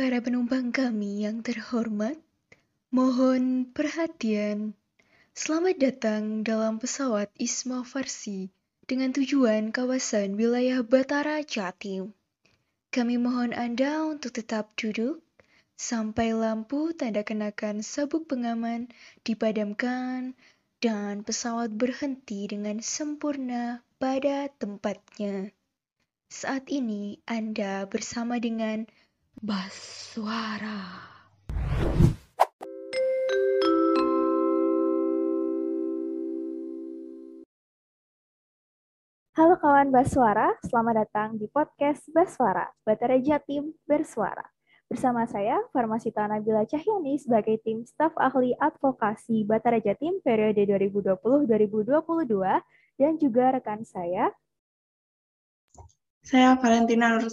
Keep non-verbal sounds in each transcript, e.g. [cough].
Para penumpang kami yang terhormat, mohon perhatian. Selamat datang dalam pesawat Isma Farsi dengan tujuan kawasan wilayah Batara Jatim. Kami mohon Anda untuk tetap duduk sampai lampu tanda kenakan sabuk pengaman dipadamkan dan pesawat berhenti dengan sempurna pada tempatnya. Saat ini Anda bersama dengan Baswara. Halo kawan Baswara, selamat datang di podcast Baswara, Batara Jatim Bersuara. Bersama saya, Farmasita Nabila Cahyani sebagai tim staf ahli advokasi Batara Jatim periode 2020-2022 dan juga rekan saya, saya Valentina Nur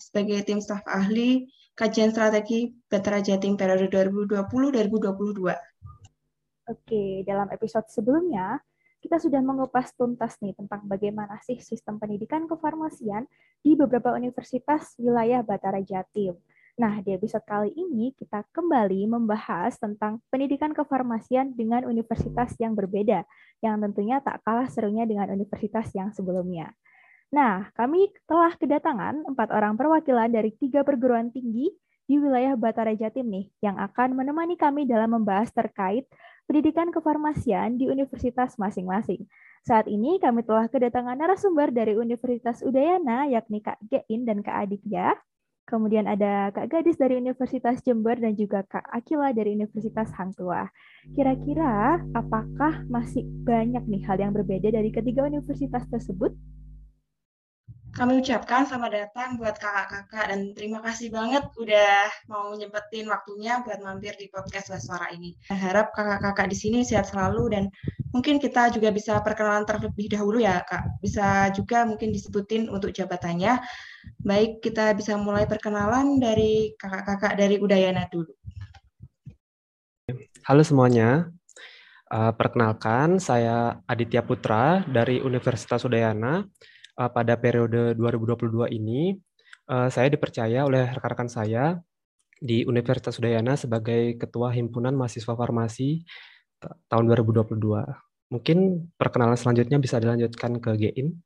sebagai tim staf ahli kajian strategi Batara Jatim periode 2020-2022. Oke, dalam episode sebelumnya kita sudah mengupas tuntas nih tentang bagaimana sih sistem pendidikan kefarmasian di beberapa universitas wilayah Batara Jatim. Nah, di episode kali ini kita kembali membahas tentang pendidikan kefarmasian dengan universitas yang berbeda, yang tentunya tak kalah serunya dengan universitas yang sebelumnya. Nah, kami telah kedatangan empat orang perwakilan dari tiga perguruan tinggi di wilayah Batara Jatim nih, yang akan menemani kami dalam membahas terkait pendidikan kefarmasian di universitas masing-masing. Saat ini kami telah kedatangan narasumber dari Universitas Udayana, yakni Kak Gein dan Kak Aditya. Kemudian ada Kak Gadis dari Universitas Jember dan juga Kak Akila dari Universitas Hang Tua. Kira-kira apakah masih banyak nih hal yang berbeda dari ketiga universitas tersebut? Kami ucapkan selamat datang buat kakak-kakak dan terima kasih banget udah mau nyempetin waktunya buat mampir di podcast Suara ini. Saya harap kakak-kakak di sini sehat selalu dan mungkin kita juga bisa perkenalan terlebih dahulu ya kak. Bisa juga mungkin disebutin untuk jabatannya. Baik, kita bisa mulai perkenalan dari kakak-kakak dari Udayana dulu. Halo semuanya, uh, perkenalkan saya Aditya Putra dari Universitas Udayana uh, pada periode 2022 ini uh, saya dipercaya oleh rekan-rekan saya di Universitas Udayana sebagai Ketua Himpunan Mahasiswa Farmasi tahun 2022. Mungkin perkenalan selanjutnya bisa dilanjutkan ke Gein.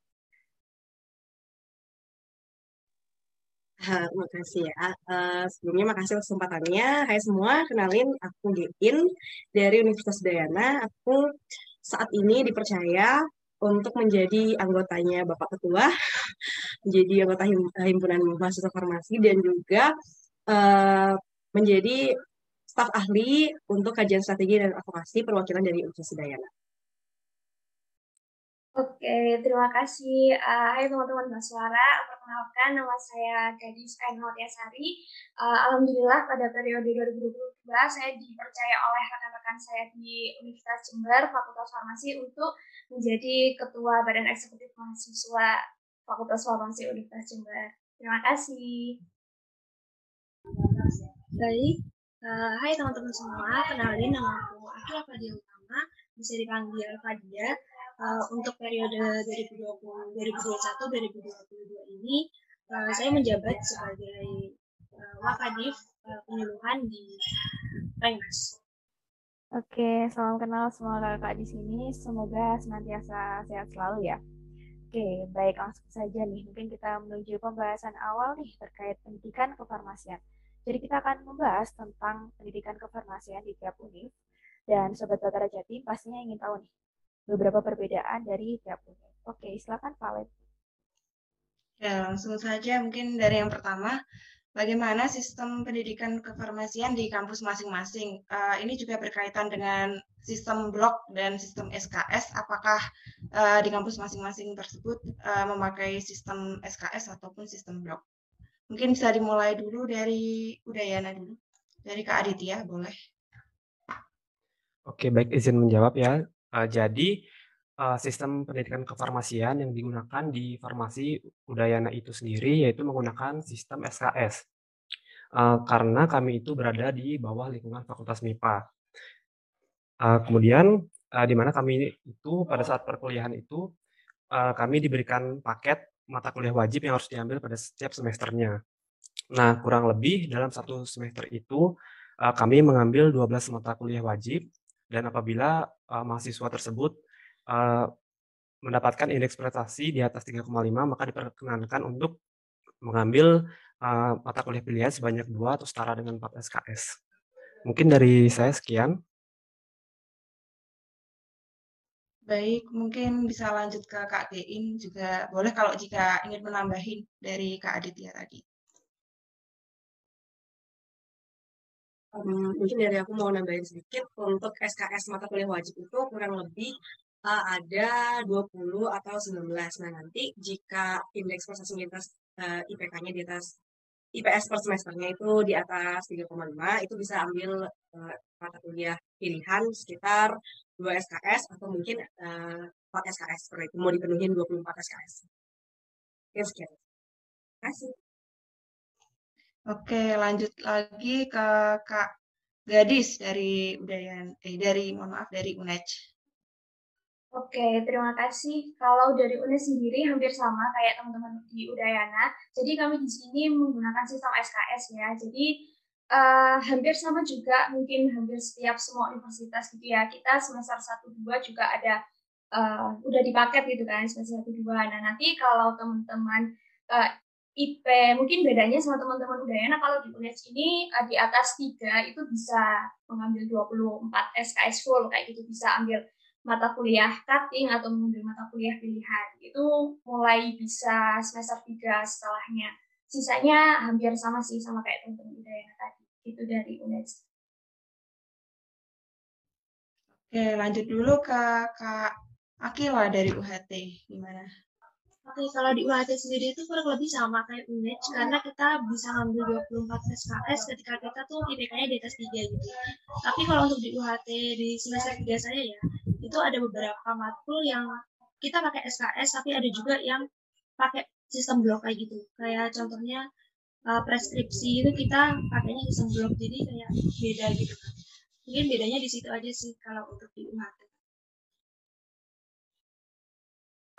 Terima kasih ya. Uh, sebelumnya makasih kesempatannya. Hai semua, kenalin aku Gein dari Universitas Udayana. Aku saat ini dipercaya untuk menjadi anggotanya Bapak Ketua, [laughs] menjadi anggota himpunan mahasiswa farmasi dan juga uh, menjadi staf ahli untuk kajian strategi dan advokasi perwakilan dari Universitas Dayana. Oke, terima kasih. Uh, hai teman-teman Baswara, perkenalkan nama saya Gadis Ainul Yasari. Uh, Alhamdulillah pada periode 2022 saya dipercaya oleh rekan-rekan saya di Universitas Jember, Fakultas Farmasi untuk menjadi Ketua Badan Eksekutif Mahasiswa Fakultas Farmasi Universitas Jember. Terima kasih. Baik, uh, hai teman-teman semua, kenalin nama aku Akila Fadia Utama, bisa dipanggil Fadia uh, untuk periode 2020 2021 2022 ini uh, saya menjabat sebagai uh, wakadif uh, penyuluhan di Rengas. Oke, salam kenal semua kakak di sini. Semoga senantiasa sehat selalu ya. Oke, baik langsung saja nih. Mungkin kita menuju pembahasan awal nih terkait pendidikan kefarmasian. Jadi kita akan membahas tentang pendidikan kefarmasian di tiap univ. Dan Sobat Batara Jati pastinya ingin tahu nih, beberapa perbedaan dari tiap unit. Oke, silakan Valen. Ya, langsung saja mungkin dari yang pertama, bagaimana sistem pendidikan kefarmasian di kampus masing-masing. Uh, ini juga berkaitan dengan sistem blok dan sistem SKS. Apakah uh, di kampus masing-masing tersebut uh, memakai sistem SKS ataupun sistem blok? Mungkin bisa dimulai dulu dari Udayana dulu. Dari Kak Aditya, boleh. Oke, baik izin menjawab ya. Uh, jadi uh, sistem pendidikan kefarmasian yang digunakan di farmasi Udayana itu sendiri yaitu menggunakan sistem SKS. Uh, karena kami itu berada di bawah lingkungan Fakultas MIPA. Uh, kemudian uh, di mana kami itu pada saat perkuliahan itu uh, kami diberikan paket mata kuliah wajib yang harus diambil pada setiap semesternya. Nah, kurang lebih dalam satu semester itu uh, kami mengambil 12 mata kuliah wajib dan apabila uh, mahasiswa tersebut uh, mendapatkan indeks prestasi di atas 3,5 maka diperkenankan untuk mengambil uh, mata kuliah pilihan sebanyak dua atau setara dengan 4 SKS. Mungkin dari saya sekian. Baik, mungkin bisa lanjut ke Kak Dein juga boleh kalau jika ingin menambahin dari Kak Aditya tadi. Um, mungkin dari aku mau nambahin sedikit untuk SKS mata kuliah wajib itu kurang lebih uh, ada 20 atau 19. Nah, nanti jika indeks prestasi lintas uh, eh, IPK-nya di atas IPS per semesternya itu di atas 3,5, itu bisa ambil uh, mata kuliah pilihan sekitar 2 SKS atau mungkin uh, 4 SKS seperti itu. Mau dipenuhi 24 SKS. Ya, sekian. Terima kasih. Oke, lanjut lagi ke Kak Gadis dari Udayan, eh dari mohon maaf dari UNED. Oke, terima kasih. Kalau dari UNES sendiri hampir sama kayak teman-teman di Udayana. Jadi kami di sini menggunakan sistem SKS ya. Jadi uh, hampir sama juga mungkin hampir setiap semua universitas gitu ya. Kita semester 1 2 juga ada uh, udah dipaket gitu kan semester 1 2. Nah, nanti kalau teman-teman uh, IP mungkin bedanya sama teman-teman Udayana kalau di UNES ini uh, di atas 3 itu bisa mengambil 24 SKS full kayak gitu bisa ambil mata kuliah cutting atau mengambil mata kuliah pilihan. Itu mulai bisa semester 3 setelahnya. Sisanya hampir sama sih sama kayak teman-teman yang tadi. Itu dari UNES. Oke, lanjut dulu ke Kak Akila dari UHT. Gimana? Oke, kalau di UHT sendiri itu kurang lebih sama kayak UNED karena kita bisa ngambil 24 SKS ketika kita tuh IPK-nya di atas 3 gitu. Tapi kalau untuk di UHT di semester 3 saya ya, itu ada beberapa matkul yang kita pakai SKS tapi ada juga yang pakai sistem blok kayak gitu. Kayak contohnya uh, preskripsi itu kita pakainya sistem blok jadi kayak beda gitu. Mungkin bedanya di situ aja sih kalau untuk di UHT.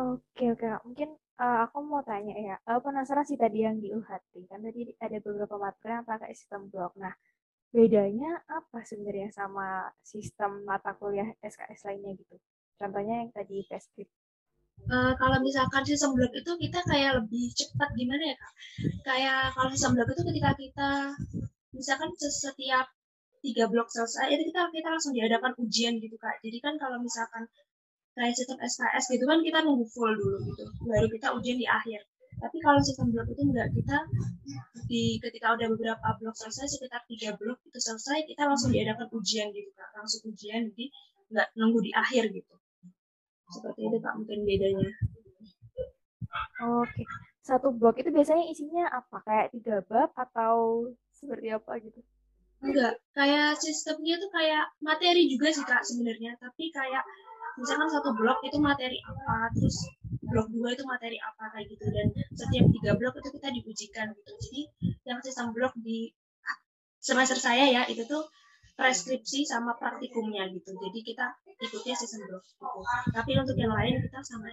Oke oke mungkin uh, aku mau tanya ya, uh, penasaran sih tadi yang di UHT kan tadi ada beberapa matkul yang pakai sistem blok. Nah, bedanya apa sebenarnya sama sistem mata kuliah SKS lainnya gitu? Contohnya yang tadi testkit. Uh, kalau misalkan sistem blok itu kita kayak lebih cepat gimana ya kak? Kayak kalau sistem blok itu ketika kita misalkan setiap tiga blok selesai itu kita kita langsung diadakan ujian gitu kak. Jadi kan kalau misalkan kayak sistem SKS gitu kan kita nunggu full dulu gitu. Baru kita ujian di akhir. Tapi kalau sistem blok itu enggak kita di ketika udah beberapa blok selesai sekitar tiga blok itu selesai kita langsung diadakan ujian gitu kak. Langsung ujian jadi nggak nunggu di akhir gitu. Seperti itu kak mungkin bedanya. Oke. Satu blok itu biasanya isinya apa? Kayak tiga bab atau seperti apa gitu? Enggak. Kayak sistemnya tuh kayak materi juga sih kak sebenarnya. Tapi kayak misalkan satu blok itu materi apa terus blok dua itu materi apa kayak gitu dan setiap tiga blok itu kita diujikan gitu jadi yang sistem blok di semester saya ya itu tuh preskripsi sama praktikumnya gitu jadi kita ikutnya sistem blok gitu tapi untuk yang lain kita sama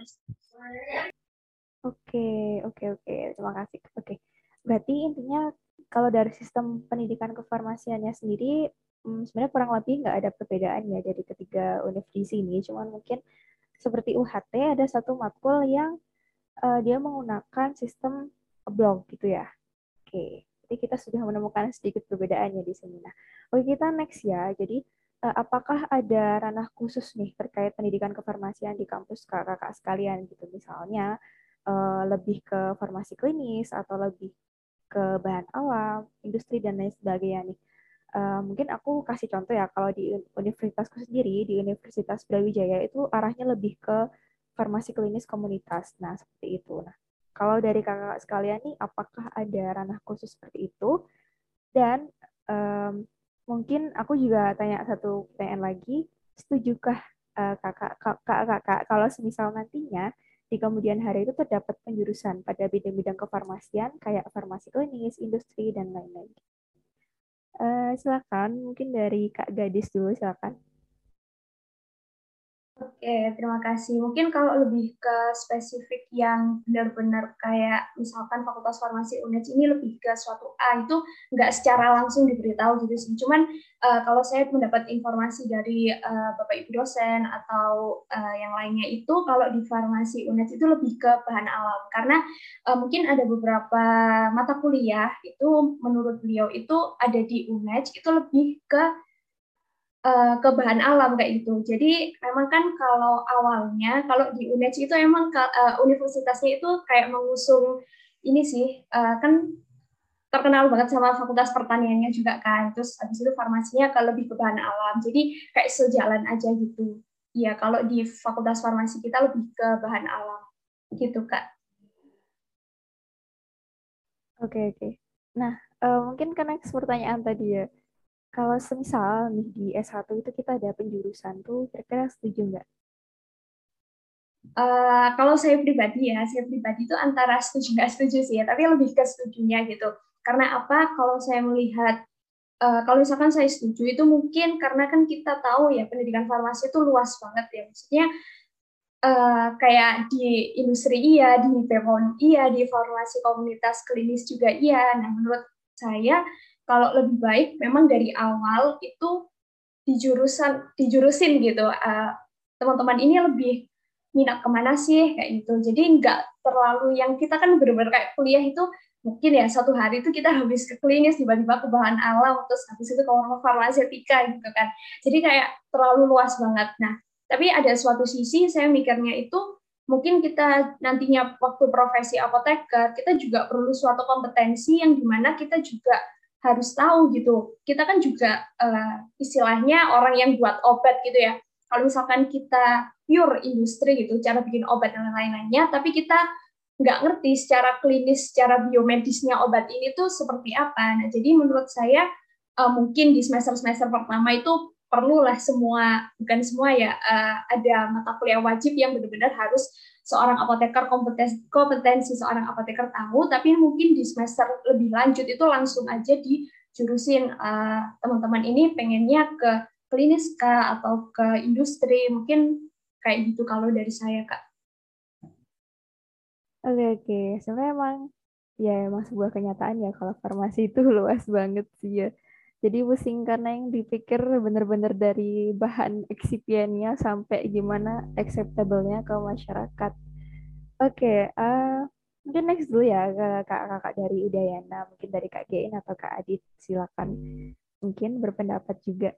Oke, oke, oke. Terima kasih. Oke. Berarti intinya kalau dari sistem pendidikan kefarmasiannya sendiri hmm, sebenarnya kurang lebih nggak ada perbedaan ya dari ketiga universitas di sini. Cuman mungkin seperti UHT ada satu matkul yang uh, dia menggunakan sistem blog gitu ya. Oke, jadi kita sudah menemukan sedikit perbedaannya di sini. Nah, oke kita next ya. Jadi uh, apakah ada ranah khusus nih terkait pendidikan kefarmasian di kampus kakak-kakak sekalian gitu misalnya uh, lebih ke farmasi klinis atau lebih ke bahan alam, industri dan lain sebagainya nih Uh, mungkin aku kasih contoh ya, kalau di universitasku sendiri, di Universitas Brawijaya itu arahnya lebih ke farmasi klinis komunitas. Nah, seperti itu. Nah, kalau dari kakak sekalian nih, apakah ada ranah khusus seperti itu? Dan um, mungkin aku juga tanya satu pertanyaan lagi, setujukah uh, kakak, kakak, kakak kalau semisal nantinya di kemudian hari itu terdapat penjurusan pada bidang-bidang kefarmasian kayak farmasi klinis, industri, dan lain-lain. Uh, silakan, mungkin dari Kak Gadis dulu, silakan. Oke, terima kasih. Mungkin kalau lebih ke spesifik yang benar-benar kayak misalkan Fakultas Farmasi UNED ini lebih ke suatu A itu nggak secara langsung diberitahu gitu sih. Cuman uh, kalau saya mendapat informasi dari uh, Bapak Ibu dosen atau uh, yang lainnya itu kalau di Farmasi UNED itu lebih ke bahan alam karena uh, mungkin ada beberapa mata kuliah itu menurut beliau itu ada di UNED itu lebih ke uh, ke bahan alam kayak gitu. Jadi memang kan kalau awalnya kalau di UNED itu emang uh, universitasnya itu kayak mengusung ini sih uh, kan terkenal banget sama fakultas pertaniannya juga kan. Terus habis itu farmasinya ke lebih ke bahan alam. Jadi kayak sejalan aja gitu. Iya, kalau di fakultas farmasi kita lebih ke bahan alam gitu, Kak. Oke, okay, oke. Okay. Nah, uh, mungkin karena pertanyaan tadi ya kalau semisal nih di S1 itu kita ada penjurusan tuh, kira-kira setuju nggak? Uh, kalau saya pribadi ya, saya pribadi itu antara setuju nggak setuju sih ya, tapi lebih ke setujunya gitu. Karena apa? Kalau saya melihat, uh, kalau misalkan saya setuju itu mungkin karena kan kita tahu ya pendidikan farmasi itu luas banget ya. Maksudnya uh, kayak di industri iya, di BPOM iya, di farmasi komunitas klinis juga iya. Nah menurut saya kalau lebih baik memang dari awal itu di jurusan dijurusin gitu. Uh, teman-teman ini lebih minat ke mana sih kayak gitu. Jadi nggak terlalu yang kita kan benar-benar kayak kuliah itu mungkin ya satu hari itu kita [laughs] habis ke klinis tiba-tiba ke bahan alam terus habis itu ke farmaseutika gitu kan. Jadi kayak terlalu luas banget. Nah tapi ada suatu sisi saya mikirnya itu mungkin kita nantinya waktu profesi apoteker kita juga perlu suatu kompetensi yang di mana kita juga harus tahu gitu. Kita kan juga uh, istilahnya orang yang buat obat gitu ya. Kalau misalkan kita pure industri gitu, cara bikin obat dan lain-lainnya, tapi kita nggak ngerti secara klinis, secara biomedisnya obat ini tuh seperti apa. Nah, jadi menurut saya uh, mungkin di semester-semester pertama itu perlulah semua, bukan semua ya, uh, ada mata kuliah wajib yang benar-benar harus seorang apoteker kompetensi, kompetensi seorang apoteker tahu, tapi mungkin di semester lebih lanjut itu langsung aja dijurusin uh, teman-teman ini pengennya ke klinis kah atau ke industri mungkin kayak gitu kalau dari saya kak. Oke oke, sebenarnya emang ya emang sebuah kenyataan ya kalau farmasi itu [laughs] luas banget sih ya. Jadi pusing karena yang dipikir benar-benar dari bahan eksipiennya sampai gimana acceptable-nya ke masyarakat. Oke, okay, uh, eh, mungkin next dulu ya ke kakak-kakak dari Udayana, mungkin dari Kak Gein atau Kak Adit, silakan. Mungkin berpendapat juga.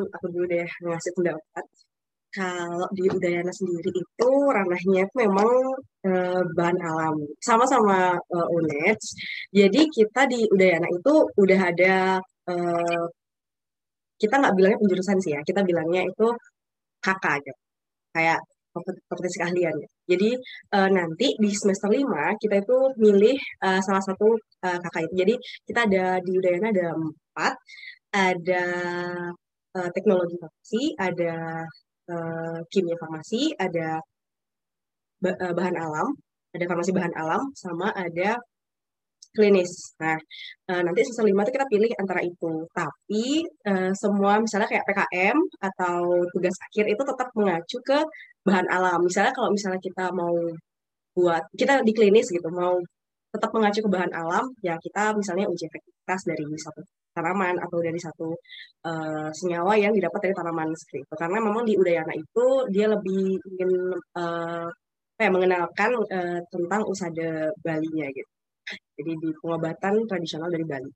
Aku dulu deh ngasih pendapat kalau di Udayana sendiri itu ranahnya itu memang uh, bahan alam sama-sama uh, UNED. Jadi kita di Udayana itu udah ada uh, kita nggak bilangnya penjurusan sih ya, kita bilangnya itu KK aja. Kayak kompetensi keahlian. Jadi uh, nanti di semester 5 kita itu milih uh, salah satu uh, kakak itu. Jadi kita ada di Udayana ada empat, ada uh, teknologi farmasi, ada uh, kimia farmasi, ada uh, bahan alam, ada farmasi bahan alam, sama ada klinis. Nah, uh, nanti semester lima itu kita pilih antara itu. Tapi semua misalnya kayak PKM atau tugas akhir itu tetap mengacu ke bahan alam. Misalnya kalau misalnya kita mau buat kita di klinis gitu, mau tetap mengacu ke bahan alam, ya kita misalnya uji efektivitas dari satu tanaman atau dari satu uh, senyawa yang didapat dari tanaman seperti itu. Karena memang di Udayana itu dia lebih ingin uh, kayak mengenalkan uh, tentang usada Bali-nya gitu. Jadi di pengobatan tradisional dari Bali.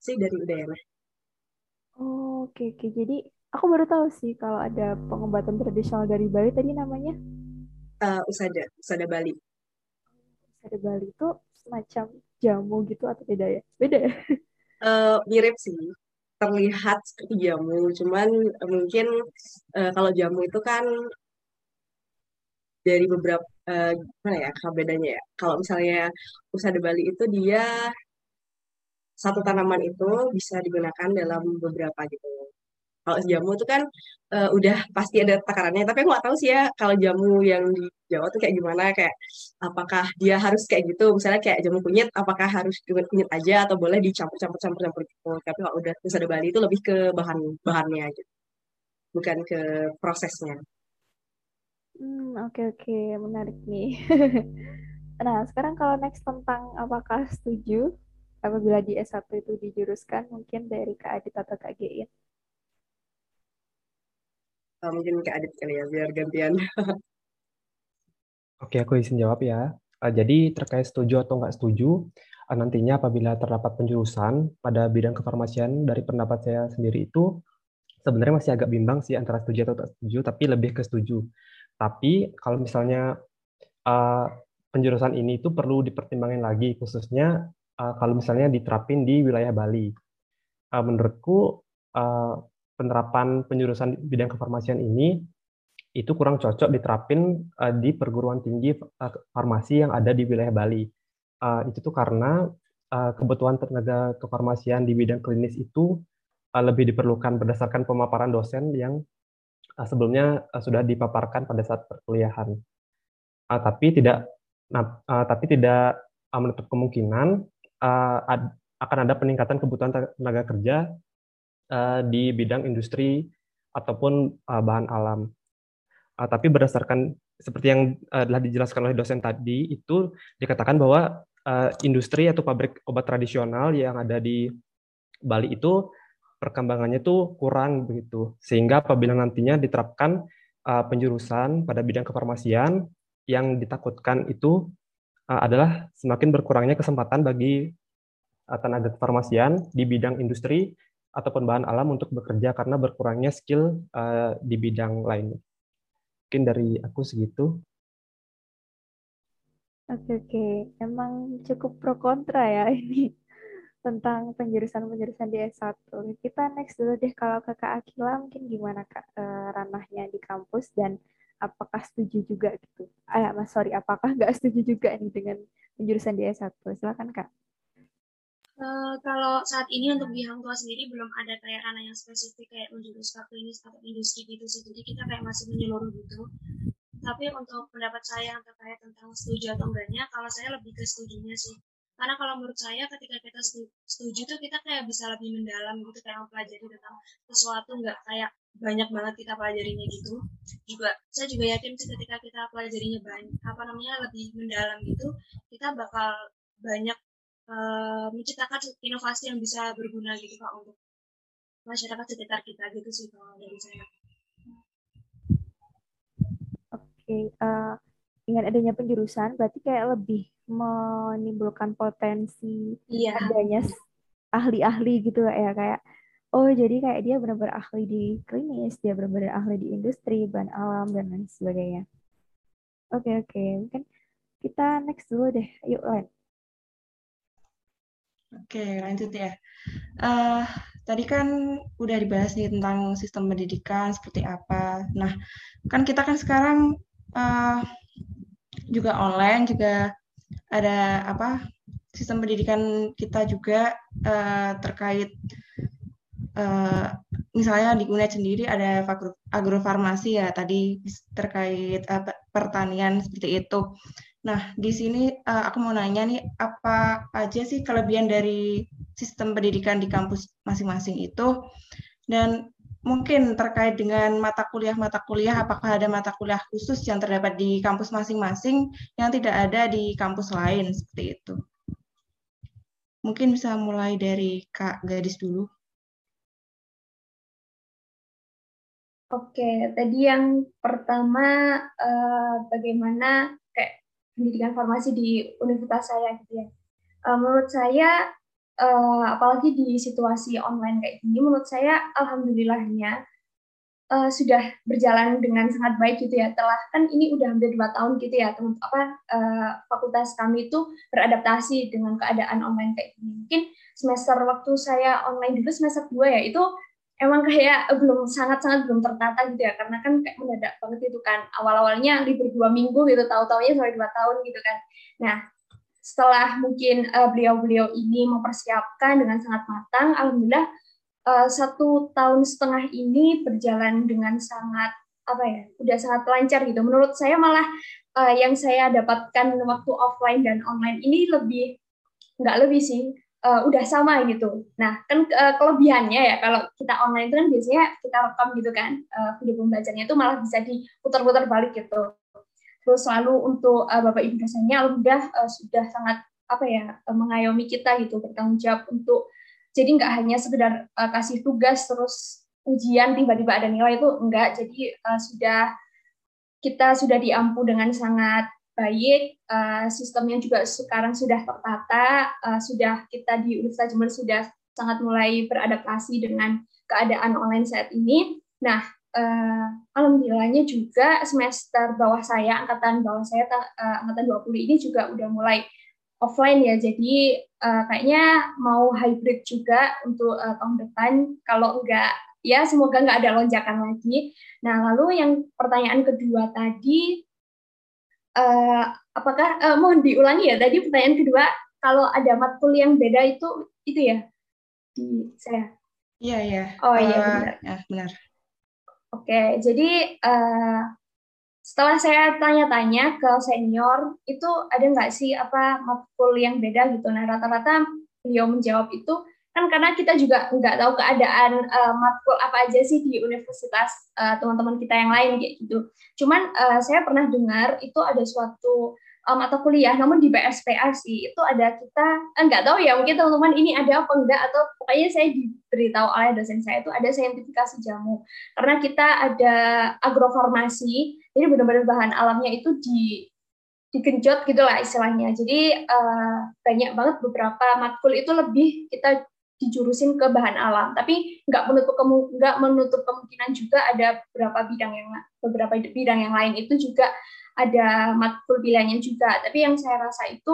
Sih dari Udayana. Oh, oke okay, oke. Okay. Jadi aku baru tahu sih kalau ada pengobatan tradisional dari Bali tadi namanya uh, usada, usada Bali. Usada Bali itu semacam jamu gitu atau beda ya? Beda ya? Uh, [laughs] mirip sih. Terlihat seperti jamu, cuman mungkin uh, kalau jamu itu kan dari beberapa uh, gimana ya kalau bedanya ya kalau misalnya usada Bali itu dia satu tanaman itu bisa digunakan dalam beberapa gitu kalau jamu itu kan uh, udah pasti ada takarannya tapi aku nggak tahu sih ya kalau jamu yang di Jawa tuh kayak gimana kayak apakah dia harus kayak gitu misalnya kayak jamu kunyit apakah harus dengan kunyit aja atau boleh dicampur-campur campur-campur gitu tapi kalau udah usada Bali itu lebih ke bahan bahannya gitu bukan ke prosesnya. Hmm, oke okay, oke, okay. menarik nih. [laughs] nah, sekarang kalau next tentang apakah setuju apabila di S1 itu dijuruskan mungkin dari Kak Adit atau Kak Gein? Oh, mungkin Kak Adit kali ya, biar gantian. [laughs] Oke, aku izin jawab ya. Uh, jadi terkait setuju atau nggak setuju, uh, nantinya apabila terdapat penjurusan pada bidang kefarmasian dari pendapat saya sendiri itu sebenarnya masih agak bimbang sih antara setuju atau tak setuju, tapi lebih ke setuju. Tapi kalau misalnya uh, penjurusan ini itu perlu dipertimbangkan lagi, khususnya uh, kalau misalnya diterapin di wilayah Bali. Uh, menurutku uh, penerapan penjurusan bidang kefarmasian ini itu kurang cocok diterapin uh, di perguruan tinggi uh, farmasi yang ada di wilayah Bali. Uh, itu tuh karena uh, kebutuhan tenaga kefarmasian di bidang klinis itu uh, lebih diperlukan berdasarkan pemaparan dosen yang uh, sebelumnya uh, sudah dipaparkan pada saat perkuliahan. Uh, tapi tidak uh, tapi tidak uh, menutup kemungkinan uh, ad, akan ada peningkatan kebutuhan tenaga kerja uh, di bidang industri ataupun uh, bahan alam. Uh, tapi berdasarkan seperti yang uh, telah dijelaskan oleh dosen tadi itu dikatakan bahwa uh, industri atau pabrik obat tradisional yang ada di Bali itu perkembangannya itu kurang begitu. Sehingga apabila nantinya diterapkan uh, penjurusan pada bidang kefarmasian yang ditakutkan itu uh, adalah semakin berkurangnya kesempatan bagi uh, tenaga kefarmasian di bidang industri ataupun bahan alam untuk bekerja karena berkurangnya skill uh, di bidang lain. Mungkin dari aku segitu. Oke oke, emang cukup pro kontra ya [laughs] ini tentang penjurusan-penjurusan di S1. Kita next dulu deh kalau kakak Akila mungkin gimana kak uh, ranahnya di kampus dan apakah setuju juga gitu? Ah, mas sorry, apakah nggak setuju juga nih dengan penjurusan di S1? Silakan kak. Uh, kalau saat ini untuk di Hang Tua sendiri belum ada kayak ranah yang spesifik kayak menjurus ke klinis atau industri gitu sih. Jadi kita kayak masih menyeluruh gitu. Tapi untuk pendapat saya yang terkait tentang setuju atau enggaknya, kalau saya lebih ke setujunya sih karena kalau menurut saya ketika kita setuju tuh kita kayak bisa lebih mendalam gitu kayak mempelajari tentang sesuatu nggak kayak banyak banget kita pelajarinya gitu juga saya juga yakin sih ketika kita pelajarinya banyak apa namanya lebih mendalam gitu kita bakal banyak uh, menciptakan inovasi yang bisa berguna gitu pak untuk masyarakat sekitar kita gitu sih kalau dari saya. Oke, okay, uh, eh, dengan adanya penjurusan berarti kayak lebih menimbulkan potensi iya. adanya ahli-ahli gitu ya kayak oh jadi kayak dia benar-benar ahli di klinis dia benar-benar ahli di industri bahan alam dan lain sebagainya oke okay, oke okay. mungkin kita next dulu deh yuk Len oke lanjut ya uh, tadi kan udah dibahas nih tentang sistem pendidikan seperti apa nah kan kita kan sekarang uh, juga online juga ada apa sistem pendidikan kita juga uh, terkait uh, misalnya di UNED sendiri ada agrofarmasi ya tadi terkait uh, pertanian seperti itu. Nah, di sini uh, aku mau nanya nih apa aja sih kelebihan dari sistem pendidikan di kampus masing-masing itu dan mungkin terkait dengan mata kuliah-mata kuliah, apakah ada mata kuliah khusus yang terdapat di kampus masing-masing yang tidak ada di kampus lain seperti itu. Mungkin bisa mulai dari Kak Gadis dulu. Oke, tadi yang pertama eh, bagaimana pendidikan farmasi di universitas saya gitu ya. Eh, menurut saya uh, apalagi di situasi online kayak gini, menurut saya alhamdulillahnya uh, sudah berjalan dengan sangat baik gitu ya. Telah kan ini udah hampir dua tahun gitu ya, teman apa fakultas kami itu beradaptasi dengan keadaan online kayak gini. Mungkin semester waktu saya online dulu semester dua ya itu emang kayak belum sangat-sangat belum tertata gitu ya karena kan kayak mendadak banget itu kan awal-awalnya libur dua minggu gitu tahu-taunya sampai dua tahun gitu kan nah setelah mungkin beliau beliau-beliau ini mempersiapkan dengan sangat matang, alhamdulillah uh, satu tahun setengah ini berjalan dengan sangat apa ya, udah sangat lancar gitu. Menurut saya malah uh, yang saya dapatkan waktu offline dan online ini lebih nggak lebih sih, uh, udah sama gitu. Nah, kan uh, kelebihannya ya kalau kita online itu kan biasanya kita rekam gitu kan uh, video pembelajarannya itu malah bisa diputar-putar balik gitu. Terus selalu untuk uh, Bapak Ibu dosennya udah uh, sudah sangat apa ya uh, mengayomi kita gitu bertanggung jawab untuk jadi nggak hanya sekedar uh, kasih tugas terus ujian tiba-tiba ada nilai itu enggak jadi uh, sudah kita sudah diampu dengan sangat baik, uh, sistemnya juga sekarang sudah tertata, uh, sudah kita di Universitas Jember sudah sangat mulai beradaptasi dengan keadaan online saat ini. Nah, uh, alhamdulillahnya juga semester bawah saya, angkatan bawah saya, uh, angkatan 20 ini juga udah mulai offline ya, jadi uh, kayaknya mau hybrid juga untuk uh, tahun depan, kalau enggak ya semoga nggak ada lonjakan lagi. Nah, lalu yang pertanyaan kedua tadi, uh, apakah uh, mohon diulangi ya tadi pertanyaan kedua kalau ada matkul yang beda itu itu ya? Di saya. Iya iya. Oh iya uh, benar. ya, benar. Oke jadi uh, setelah saya tanya-tanya ke senior itu ada nggak sih apa matkul yang beda gitu? Nah rata-rata beliau menjawab itu kan karena kita juga nggak tahu keadaan uh, matkul apa aja sih di universitas uh, teman-teman kita yang lain kayak gitu. Cuman uh, saya pernah dengar itu ada suatu mata kuliah, namun di BSPA sih itu ada kita nggak tahu ya mungkin teman-teman ini ada apa enggak atau pokoknya saya diberitahu oleh dosen saya itu ada saintifikasi jamu karena kita ada agrofarmasi, jadi benar-benar bahan alamnya itu di digenjot gitulah istilahnya. Jadi uh, banyak banget beberapa matkul itu lebih kita dijurusin ke bahan alam. Tapi nggak menutup nggak menutup kemungkinan juga ada beberapa bidang yang beberapa bidang yang lain. Itu juga ada matkul pilihannya juga. Tapi yang saya rasa itu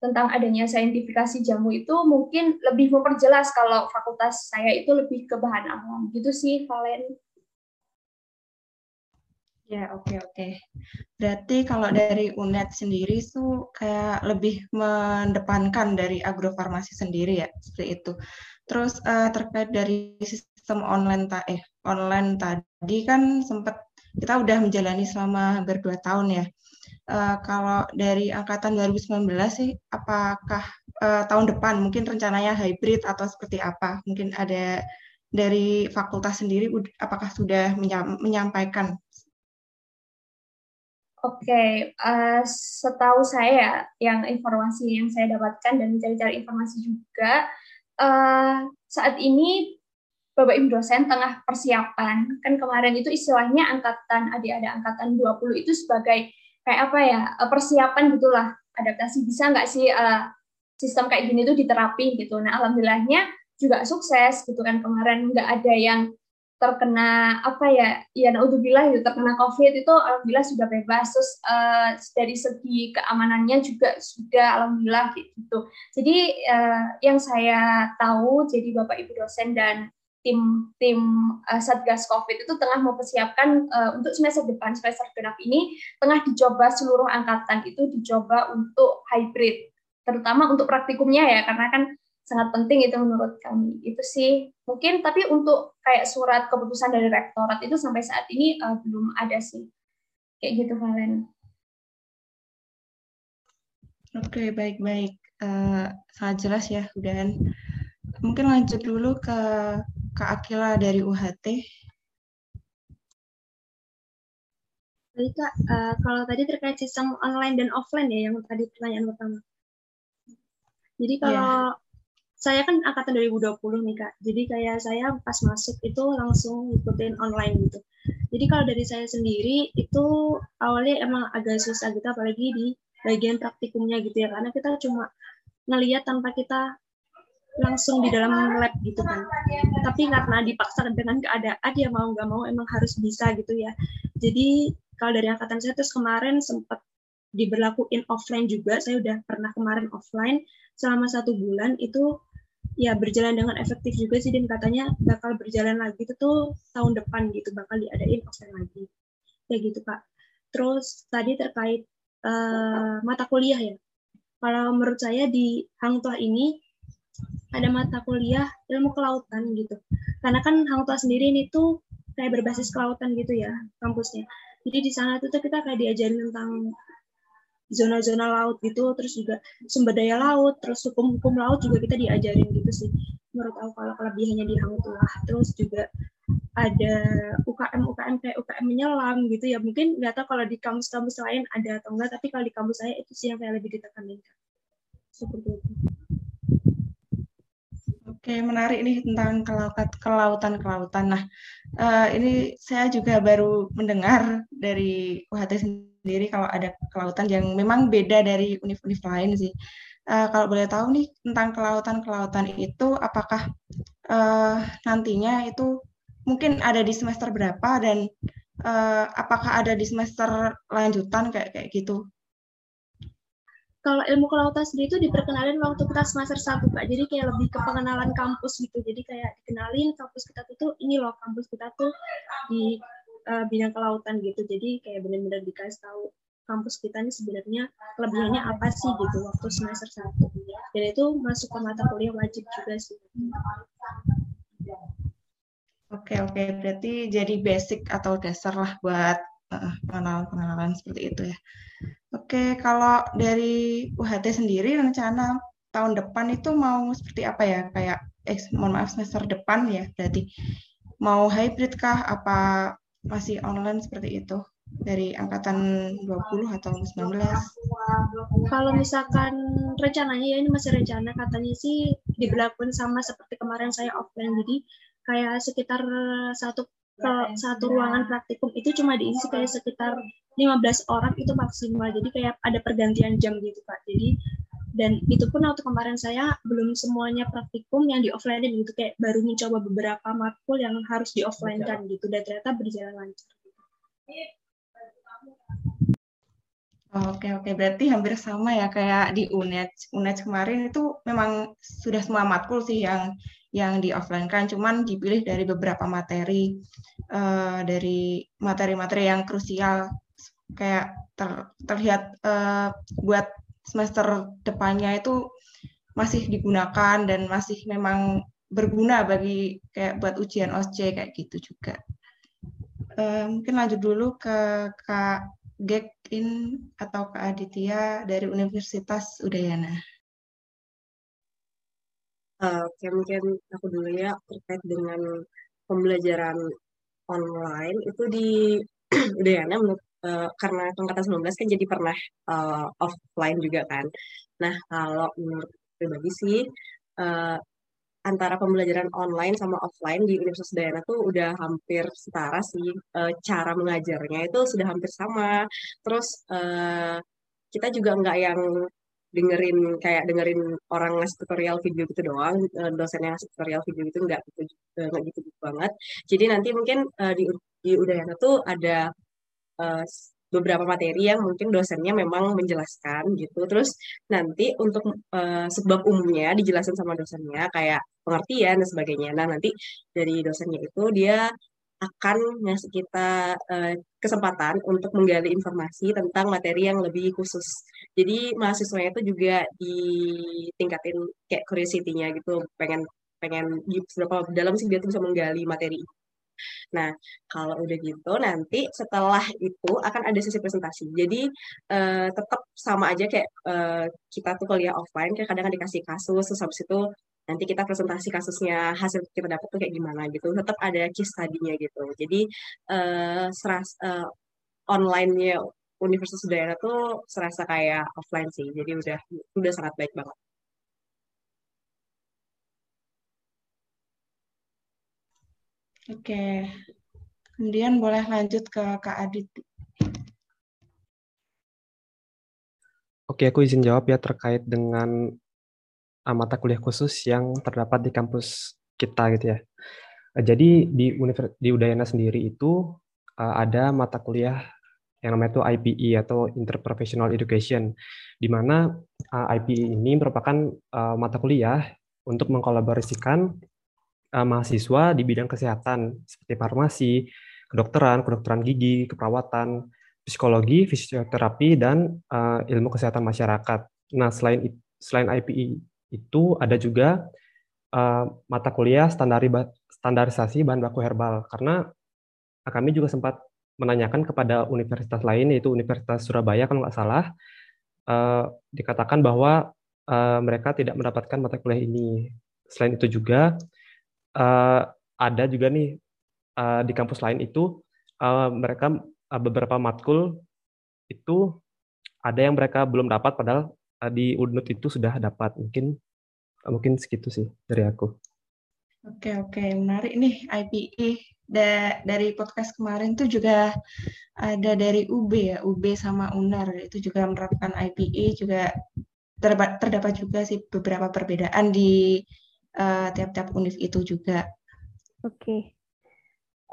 tentang adanya saintifikasi jamu itu mungkin lebih memperjelas kalau fakultas saya itu lebih ke bahan alam. Gitu sih Valen Ya, oke, okay, oke. Okay. Berarti kalau dari UNED sendiri itu kayak lebih mendepankan dari agrofarmasi sendiri ya, seperti itu. Terus uh, terkait dari sistem online ta eh online tadi kan sempat kita udah menjalani selama hampir dua tahun ya. Uh, kalau dari angkatan 2019 sih, apakah uh, tahun depan mungkin rencananya hybrid atau seperti apa? Mungkin ada dari fakultas sendiri, apakah sudah menyampaikan Oke, okay, uh, eh, setahu saya yang informasi yang saya dapatkan dan mencari-cari informasi juga, uh, saat ini Bapak Ibu dosen tengah persiapan. Kan kemarin itu istilahnya angkatan adik-adik angkatan 20 itu sebagai kayak apa ya, eh, persiapan gitulah, adaptasi bisa nggak sih uh, sistem kayak gini tuh diterapi gitu. Nah, alhamdulillahnya juga sukses gitu kan kemarin nggak ada yang terkena apa ya ya naudzubillah itu terkena covid itu alhamdulillah sudah bebas. Terus uh, dari segi keamanannya juga sudah alhamdulillah gitu. Jadi uh, yang saya tahu jadi bapak ibu dosen dan tim tim uh, satgas covid itu tengah mempersiapkan uh, untuk semester depan semester genap ini tengah dicoba seluruh angkatan itu dicoba untuk hybrid terutama untuk praktikumnya ya. Karena kan sangat penting itu menurut kami. Itu sih mungkin tapi untuk kayak surat keputusan dari rektorat itu sampai saat ini uh, belum ada sih. Kayak gitu Valen. Oke, baik-baik. Uh, sangat jelas ya, Dan Mungkin lanjut dulu ke Kak Akila dari UHT. Baik Kak, uh, kalau tadi terkait sistem online dan offline ya yang tadi pertanyaan pertama. Jadi kalau yeah saya kan angkatan 2020 nih kak, jadi kayak saya pas masuk itu langsung ngikutin online gitu. Jadi kalau dari saya sendiri itu awalnya emang agak susah gitu, apalagi di bagian praktikumnya gitu ya, karena kita cuma ngeliat tanpa kita langsung di dalam lab gitu kan. Tapi karena dipaksa dengan keadaan ya mau nggak mau emang harus bisa gitu ya. Jadi kalau dari angkatan saya terus kemarin sempat diberlakuin offline juga, saya udah pernah kemarin offline selama satu bulan itu ya berjalan dengan efektif juga sih dan katanya bakal berjalan lagi itu tuh tahun depan gitu bakal diadain offline lagi. Kayak gitu kak. Terus tadi terkait uh, mata kuliah ya. Kalau menurut saya di Hang Tuah ini ada mata kuliah ilmu kelautan gitu. Karena kan Hang Tuah sendiri ini tuh kayak berbasis kelautan gitu ya kampusnya. Jadi di sana tuh kita kayak diajarin tentang zona-zona laut gitu, terus juga sumber daya laut, terus hukum-hukum laut juga kita diajarin gitu sih. Menurut aku kalau kelebihannya di Tuah. Terus juga ada UKM UKM kayak UKM menyelam gitu ya mungkin nggak tahu kalau di kampus-kampus lain ada atau enggak tapi kalau di kampus saya itu sih yang saya lebih ditekankan seperti itu. Oke, menarik nih tentang kelautan kelautan. Nah, uh, ini saya juga baru mendengar dari UHT sendiri kalau ada kelautan yang memang beda dari univ-univ lain sih. Uh, kalau boleh tahu nih tentang kelautan kelautan itu, apakah uh, nantinya itu mungkin ada di semester berapa dan uh, apakah ada di semester lanjutan kayak kayak gitu? Kalau ilmu kelautan sendiri itu diperkenalin waktu kita semester satu kak, jadi kayak lebih ke pengenalan kampus gitu. Jadi kayak dikenalin kampus kita tuh ini loh kampus kita tuh di uh, bidang kelautan gitu. Jadi kayak benar-benar dikasih tahu kampus kita ini sebenarnya kelebihannya apa sih gitu waktu semester satu. Dan itu masuk ke mata kuliah wajib juga sih. Oke, oke. Berarti jadi basic atau dasar lah buat pengenalan-pengenalan seperti itu ya. Oke, kalau dari UHT sendiri rencana tahun depan itu mau seperti apa ya? Kayak, eh, mohon maaf semester depan ya berarti. Mau hybrid kah? Apa masih online seperti itu? Dari angkatan 20 atau 19? Kalau misalkan rencananya ya ini masih rencana katanya sih diberlakukan sama seperti kemarin saya offline jadi kayak sekitar satu ke satu ruangan praktikum itu cuma diisi kayak sekitar 15 orang itu maksimal. Jadi kayak ada pergantian jam gitu, Pak. Jadi dan itu pun waktu kemarin saya belum semuanya praktikum yang di offline gitu kayak baru mencoba beberapa matkul yang harus di offline kan gitu dan ternyata berjalan lancar. Oke oke berarti hampir sama ya kayak di UNED. UNED kemarin itu memang sudah semua matkul sih yang yang di offline kan cuman dipilih dari beberapa materi uh, dari materi-materi yang krusial kayak ter, terlihat uh, buat semester depannya itu masih digunakan dan masih memang berguna bagi kayak buat ujian OSC kayak gitu juga. Uh, mungkin lanjut dulu ke Kak Gekin atau Kak Aditya dari Universitas Udayana. Uh, oke, mungkin aku dulu ya terkait dengan pembelajaran online itu di [clears throat] Udayana menurut uh, karena angkatan 19 kan jadi pernah uh, offline juga kan. Nah, kalau menurut pribadi sih uh, antara pembelajaran online sama offline di Universitas Udayana tuh udah hampir setara sih. Uh, cara mengajarnya itu sudah hampir sama. Terus uh, kita juga nggak yang dengerin kayak dengerin orang ngasih tutorial video gitu doang eh, dosen yang ngasih tutorial video itu nggak gitu eh, nggak gitu, gitu banget. Jadi nanti mungkin uh, di di Udayana tuh ada uh, beberapa materi yang mungkin dosennya memang menjelaskan gitu. Terus nanti untuk uh, sebab umumnya dijelasin sama dosennya kayak pengertian dan sebagainya. Nah nanti dari dosennya itu dia akan ngasih kita uh, kesempatan untuk menggali informasi tentang materi yang lebih khusus. Jadi mahasiswanya itu juga ditingkatin kayak curiosity-nya gitu, pengen pengen seberapa dalam sih dia tuh bisa menggali materi Nah, kalau udah gitu nanti setelah itu akan ada sesi presentasi. Jadi uh, tetap sama aja kayak uh, kita tuh kuliah offline, kayak kadang, -kadang dikasih kasus, terus habis itu nanti kita presentasi kasusnya hasil kita dapat tuh kayak gimana gitu. Tetap ada case study-nya gitu. Jadi uh, seras uh, online-nya Universitas Udayana tuh serasa kayak offline sih. Jadi udah udah sangat baik banget. Oke, kemudian boleh lanjut ke Kak Adit. Oke, aku izin jawab ya terkait dengan mata kuliah khusus yang terdapat di kampus kita gitu ya. Eh, jadi di Univers di Udayana sendiri itu uh, ada mata kuliah yang namanya itu IPE atau Interprofessional Education, di mana uh, IPE ini merupakan uh, mata kuliah untuk mengkolaborasikan uh, mahasiswa di bidang kesehatan seperti farmasi, kedokteran, kedokteran gigi, keperawatan, psikologi, fisioterapi, dan uh, ilmu kesehatan masyarakat. Nah, selain selain IPE itu ada juga uh, mata kuliah standari, standarisasi bahan baku herbal karena kami juga sempat menanyakan kepada universitas lain yaitu Universitas Surabaya kalau nggak salah uh, dikatakan bahwa uh, mereka tidak mendapatkan mata kuliah ini. Selain itu juga uh, ada juga nih uh, di kampus lain itu uh, mereka uh, beberapa matkul itu ada yang mereka belum dapat padahal uh, di UNUT itu sudah dapat. Mungkin uh, mungkin segitu sih dari aku. Oke oke menarik nih IPE da dari podcast kemarin tuh juga ada dari UB ya UB sama UNAR itu juga menerapkan IPE juga terdapat terdapat juga sih beberapa perbedaan di uh, tiap-tiap univ itu juga. Oke,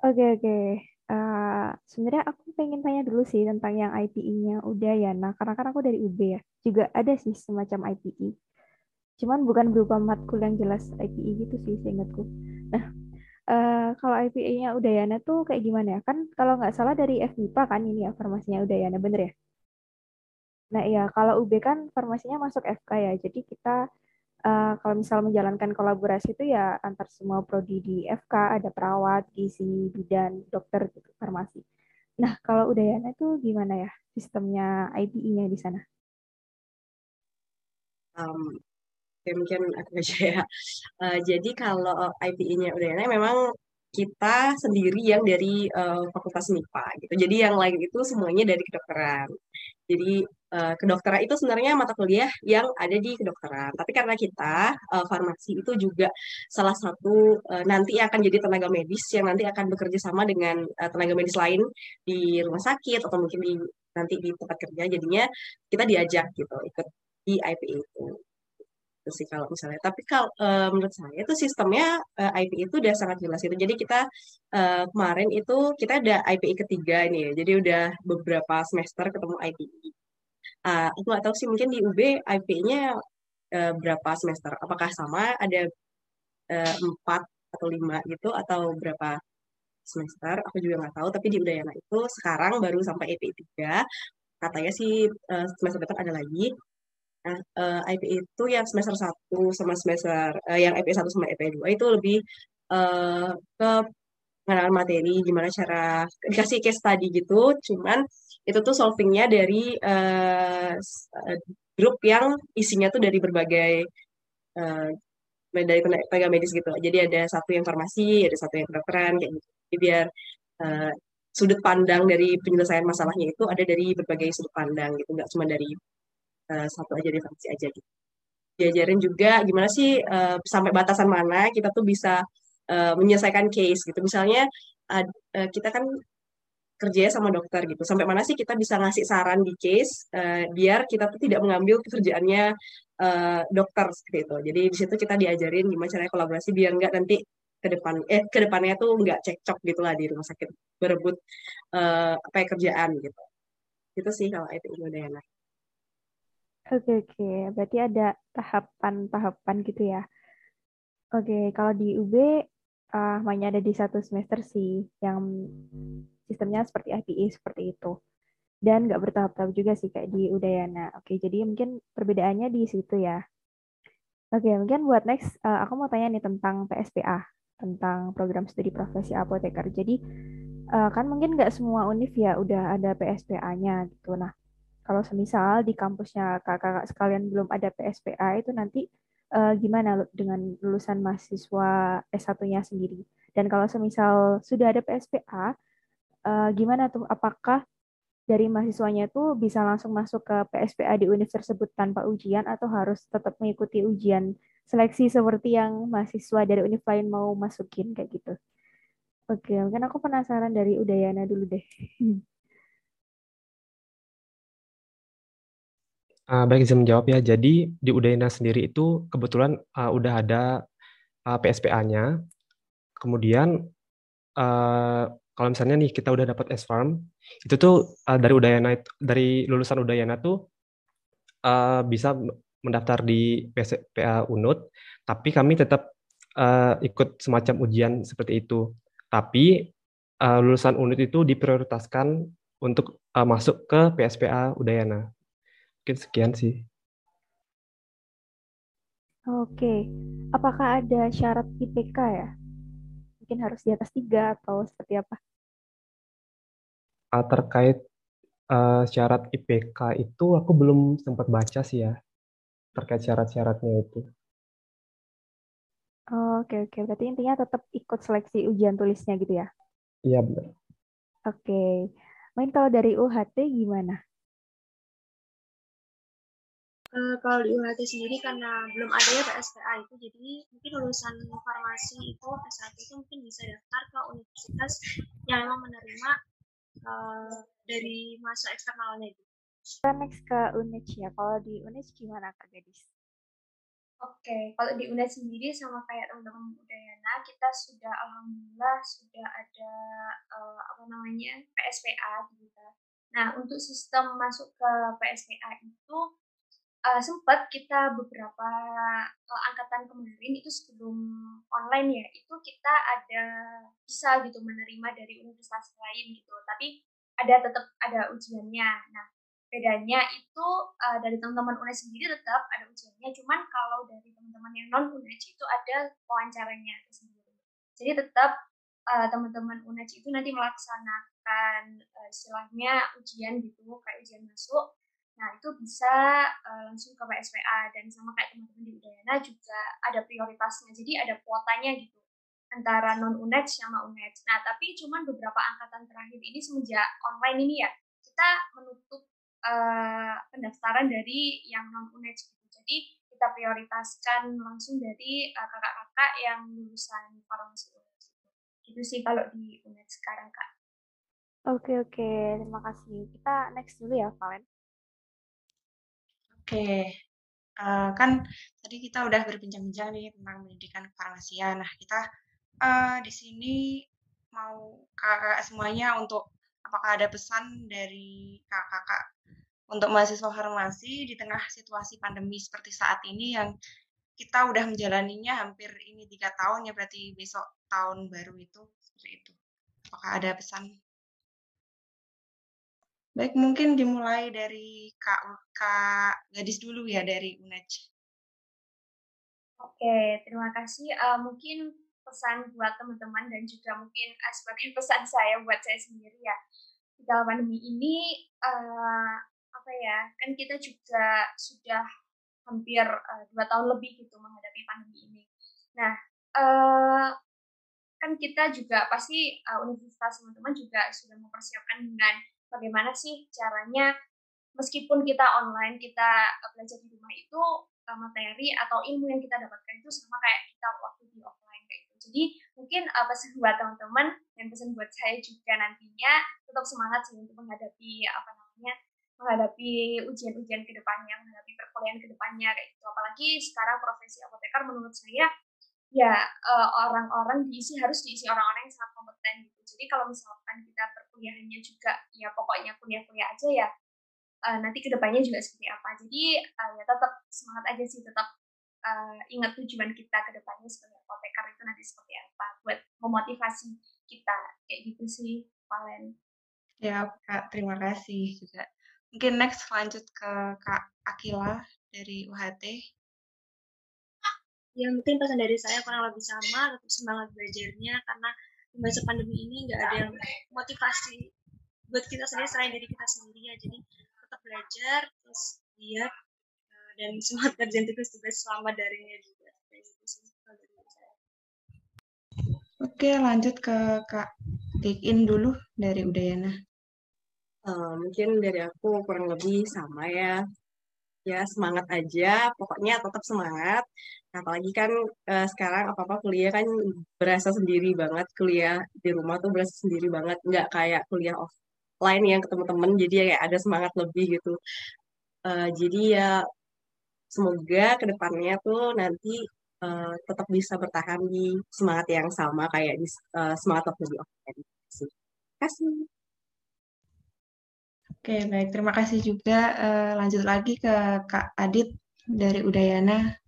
oke oke. Uh, sebenarnya aku pengen tanya dulu sih tentang yang IPE-nya udah ya. Nah, karena kan aku dari UB ya, juga ada sih semacam IPE. Cuman bukan berupa matkul yang jelas IPE gitu sih, seingatku. Nah, uh, kalau IPE-nya Udayana tuh kayak gimana ya? Kan kalau nggak salah dari FMIPA kan ini ya farmasinya Udayana, bener ya? Nah, iya, kalau UB kan farmasinya masuk FK ya. Jadi kita uh, kalau misal menjalankan kolaborasi itu ya antar semua prodi di FK, ada perawat, gizi, bidan, dokter gitu, farmasi. Nah, kalau Udayana itu gimana ya sistemnya IPE-nya di sana? Um, ya mungkin aku baca ya. Uh, jadi kalau IPE-nya Udayana memang kita sendiri yang dari uh, Fakultas MIPA gitu. Jadi yang lain itu semuanya dari kedokteran. Jadi uh, kedokteran itu sebenarnya mata kuliah yang ada di kedokteran. Tapi karena kita uh, farmasi itu juga salah satu uh, nanti akan jadi tenaga medis yang nanti akan bekerja sama dengan uh, tenaga medis lain di rumah sakit atau mungkin di nanti di tempat kerja. Jadinya kita diajak gitu ikut di IP itu gitu sih kalau misalnya. Tapi kalau uh, menurut saya itu sistemnya uh, IP itu udah sangat jelas itu. Jadi kita uh, kemarin itu kita ada IPI ketiga ini ya. Jadi udah beberapa semester ketemu IPI. Uh, aku nggak tahu sih mungkin di UB IP-nya uh, berapa semester. Apakah sama ada empat uh, atau lima gitu atau berapa semester? Aku juga nggak tahu. Tapi di Udayana itu sekarang baru sampai IP 3 katanya sih semester depan ada lagi. Nah, uh, IP itu yang semester 1 sama semester uh, yang IP 1 sama IP 2 itu lebih uh, ke pengenalan materi, gimana cara dikasih case study gitu, cuman itu tuh solvingnya dari uh, grup yang isinya tuh dari berbagai uh, dari tenaga medis gitu. Jadi ada satu yang farmasi, ada satu yang kedokteran kayak gitu. Jadi biar uh, sudut pandang dari penyelesaian masalahnya itu ada dari berbagai sudut pandang gitu, nggak cuma dari uh, satu aja definisi aja gitu. Diajarin juga gimana sih uh, sampai batasan mana kita tuh bisa uh, menyelesaikan case gitu. Misalnya uh, uh, kita kan kerja sama dokter gitu. Sampai mana sih kita bisa ngasih saran di case uh, biar kita tuh tidak mengambil pekerjaannya uh, dokter seperti itu. Jadi di situ kita diajarin gimana caranya kolaborasi biar nggak nanti ke depan eh ke depannya tuh nggak cekcok gitulah di rumah sakit berebut uh, apa ya, kerjaan gitu. Itu sih kalau itu udah enak. Oke, oke. Berarti ada tahapan-tahapan gitu ya. Oke, kalau di UB uh, hanya ada di satu semester sih yang sistemnya seperti IPA seperti itu. Dan nggak bertahap-tahap juga sih kayak di Udayana. Oke, jadi mungkin perbedaannya di situ ya. Oke, mungkin buat next, uh, aku mau tanya nih tentang PSPA, tentang program studi profesi apoteker. Jadi, uh, kan mungkin nggak semua univ ya udah ada PSPA-nya gitu. Nah, kalau semisal di kampusnya kakak-kakak sekalian belum ada PSPA itu nanti uh, gimana dengan lulusan mahasiswa S1-nya sendiri? Dan kalau semisal sudah ada PSPA, uh, eh, gimana tuh? Apakah dari mahasiswanya itu bisa langsung masuk ke PSPA di universitas tersebut tanpa ujian atau harus tetap mengikuti ujian seleksi seperti yang mahasiswa dari univ lain mau masukin kayak gitu? Oke, mungkin aku penasaran dari Udayana dulu deh. Uh, baik, izin menjawab ya. Jadi di Udayana sendiri itu kebetulan uh, udah ada uh, ah, PSPA-nya. Kemudian uh, kalau misalnya nih kita udah dapat S-Farm, itu tuh uh, dari Udayana dari lulusan Udayana tuh uh, bisa mendaftar di PSPA UNUT, tapi kami tetap uh, ikut semacam ujian seperti itu. Tapi uh, lulusan UNUT itu diprioritaskan untuk uh, masuk ke PSPA Udayana. Mungkin sekian sih. Oke, apakah ada syarat IPK ya? Mungkin harus di atas tiga atau seperti apa? Uh, terkait uh, syarat IPK itu aku belum sempat baca sih ya terkait syarat-syaratnya itu. Oh, oke oke. Berarti intinya tetap ikut seleksi ujian tulisnya gitu ya? Iya benar. Oke. Main kalau dari UHT gimana? Uh, kalau di UHT sendiri karena belum ada ya PSPA itu, jadi mungkin lulusan farmasi itu S1 itu mungkin bisa daftar ke universitas yang memang menerima uh, dari masa eksternalnya itu. Kita next ke UNED ya. Kalau di UNED gimana Kak Gadis? Oke, kalau di UNED sendiri sama kayak teman-teman Udayana, kita sudah alhamdulillah sudah ada uh, apa namanya PSPA gitu. Nah, untuk sistem masuk ke PSPA itu uh, sempat kita beberapa uh, angkatan kemarin itu sebelum online ya, itu kita ada bisa gitu menerima dari universitas lain gitu. Tapi ada tetap ada ujiannya. Nah, bedanya itu uh, dari teman-teman UNED sendiri tetap ada ujiannya cuman kalau dari teman-teman yang non UNED itu ada wawancaranya sendiri jadi tetap uh, teman-teman UNED itu nanti melaksanakan uh, istilahnya ujian gitu kayak ujian masuk nah itu bisa uh, langsung ke PSPA dan sama kayak teman-teman di Udayana juga ada prioritasnya jadi ada kuotanya gitu antara non UNED sama UNED nah tapi cuman beberapa angkatan terakhir ini semenjak online ini ya kita menutup uh, pendaftaran dari yang non UNED gitu. Jadi kita prioritaskan langsung dari uh, kakak-kakak yang lulusan farmasi UNED. Gitu sih kalau di UNED sekarang kak. Oke oke, terima kasih. Kita next dulu ya, Valen. Oke, uh, kan tadi kita udah berbincang-bincang nih tentang pendidikan kefarmasian. Nah, kita uh, di sini mau kakak semuanya untuk apakah ada pesan dari kakak-kakak untuk mahasiswa farmasi di tengah situasi pandemi seperti saat ini yang kita udah menjalaninya hampir ini tiga tahun ya berarti besok tahun baru itu seperti itu. Apakah ada pesan? Baik, mungkin dimulai dari Kak, Kak Gadis dulu ya dari UNED. Oke, terima kasih. Uh, mungkin pesan buat teman-teman dan juga mungkin uh, sebagai [laughs] pesan saya buat saya sendiri ya. Di dalam pandemi ini, uh, apa ya kan kita juga sudah hampir uh, dua tahun lebih gitu menghadapi pandemi ini. Nah uh, kan kita juga pasti uh, universitas teman-teman juga sudah mempersiapkan dengan bagaimana sih caranya meskipun kita online kita belajar di rumah itu uh, materi atau ilmu yang kita dapatkan itu sama kayak kita waktu di offline kayak gitu. Jadi mungkin uh, pesan buat teman-teman dan pesan buat saya juga nantinya tetap semangat sih untuk menghadapi apa namanya menghadapi ujian-ujian ke depannya, menghadapi perkuliahan ke depannya kayak gitu. Apalagi sekarang profesi apoteker menurut saya ya orang-orang diisi harus diisi orang-orang yang sangat kompeten gitu. Jadi kalau misalkan kita perkuliahannya juga ya pokoknya kuliah-kuliah aja ya uh, nanti ke depannya juga seperti apa. Jadi uh, ya tetap semangat aja sih tetap uh, ingat tujuan kita ke depannya sebagai apoteker itu nanti seperti apa buat memotivasi kita kayak gitu sih Valen. Ya Kak, terima kasih juga. Mungkin next lanjut ke Kak Akila dari UHT. Ya mungkin pesan dari saya kurang lebih sama, tetap semangat belajarnya karena masa pandemi ini nggak ada yang motivasi buat kita sendiri selain dari kita sendiri ya. Jadi tetap belajar, terus lihat eh, dan [laughs] semangat kerjaan tugas-tugas selama darinya juga. Gitu Oke, lanjut ke Kak Tikin dulu dari Udayana. Uh, mungkin dari aku kurang lebih sama ya. Ya semangat aja, pokoknya tetap semangat. Apalagi kan uh, sekarang apa-apa kuliah kan berasa sendiri banget. Kuliah di rumah tuh berasa sendiri banget. Nggak kayak kuliah offline yang ketemu temen, jadi ya kayak ada semangat lebih gitu. Uh, jadi ya semoga ke depannya tuh nanti uh, tetap bisa bertahan di semangat yang sama kayak di uh, semangat waktu di offline. Terima kasih. Oke, baik. Terima kasih juga. Uh, lanjut lagi ke Kak Adit dari Udayana.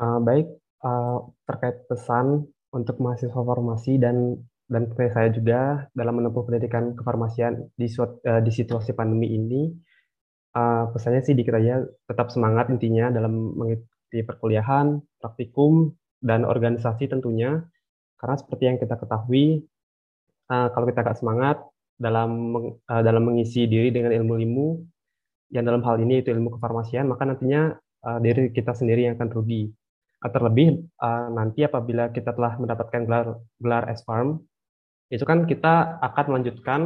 Uh, baik, uh, terkait pesan untuk mahasiswa farmasi dan dan saya juga dalam menempuh pendidikan kefarmasian di, uh, di situasi pandemi ini, uh, pesannya sih dikit aja tetap semangat intinya dalam mengikuti perkuliahan, praktikum, dan organisasi tentunya. Karena seperti yang kita ketahui, uh, kalau kita agak semangat, dalam uh, dalam mengisi diri dengan ilmu-ilmu yang dalam hal ini itu ilmu kefarmasian, maka nantinya uh, diri kita sendiri yang akan rugi. Terlebih uh, nanti apabila kita telah mendapatkan gelar gelar S-Farm, itu kan kita akan melanjutkan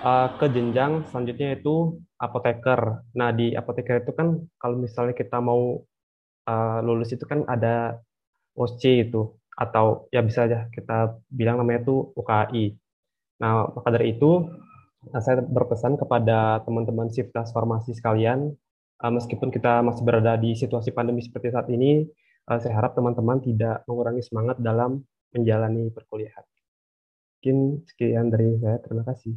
uh, ke jenjang selanjutnya itu apoteker. Nah di apoteker itu kan kalau misalnya kita mau uh, lulus itu kan ada OC itu atau ya bisa aja kita bilang namanya itu UKI. Nah, maka dari itu saya berpesan kepada teman-teman Siftas Farmasi sekalian, uh, meskipun kita masih berada di situasi pandemi seperti saat ini, uh, saya harap teman-teman tidak mengurangi semangat dalam menjalani perkuliahan. Mungkin sekian dari saya. Terima kasih.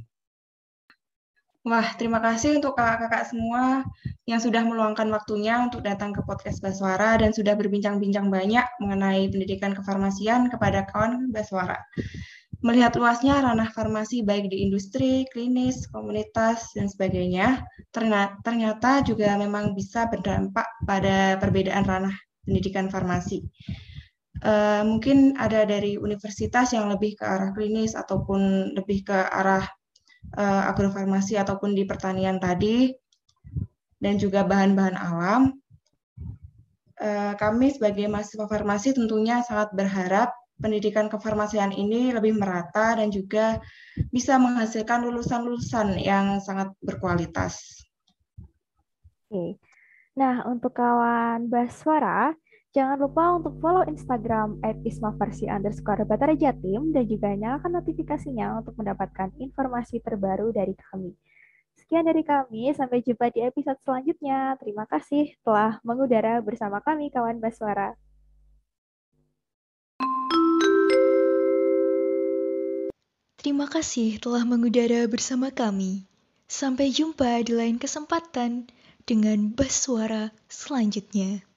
Wah, terima kasih untuk kakak-kakak semua yang sudah meluangkan waktunya untuk datang ke podcast Baswara dan sudah berbincang-bincang banyak mengenai pendidikan kefarmasian kepada kawan Baswara. Melihat luasnya ranah farmasi baik di industri, klinis, komunitas, dan sebagainya, ternyata juga memang bisa berdampak pada perbedaan ranah pendidikan farmasi. Uh, mungkin ada dari universitas yang lebih ke arah klinis ataupun lebih ke arah uh, agrofarmasi ataupun di pertanian tadi, dan juga bahan-bahan alam, uh, kami sebagai mahasiswa farmasi tentunya sangat berharap pendidikan kefarmasian ini lebih merata dan juga bisa menghasilkan lulusan-lulusan yang sangat berkualitas. Oke. Nah, untuk kawan Baswara, Jangan lupa untuk follow Instagram at ismaversi underscore Batara Jatim dan juga nyalakan notifikasinya untuk mendapatkan informasi terbaru dari kami. Sekian dari kami, sampai jumpa di episode selanjutnya. Terima kasih telah mengudara bersama kami kawan Baswara. Terima kasih telah mengudara bersama kami. Sampai jumpa di lain kesempatan dengan Baswara selanjutnya.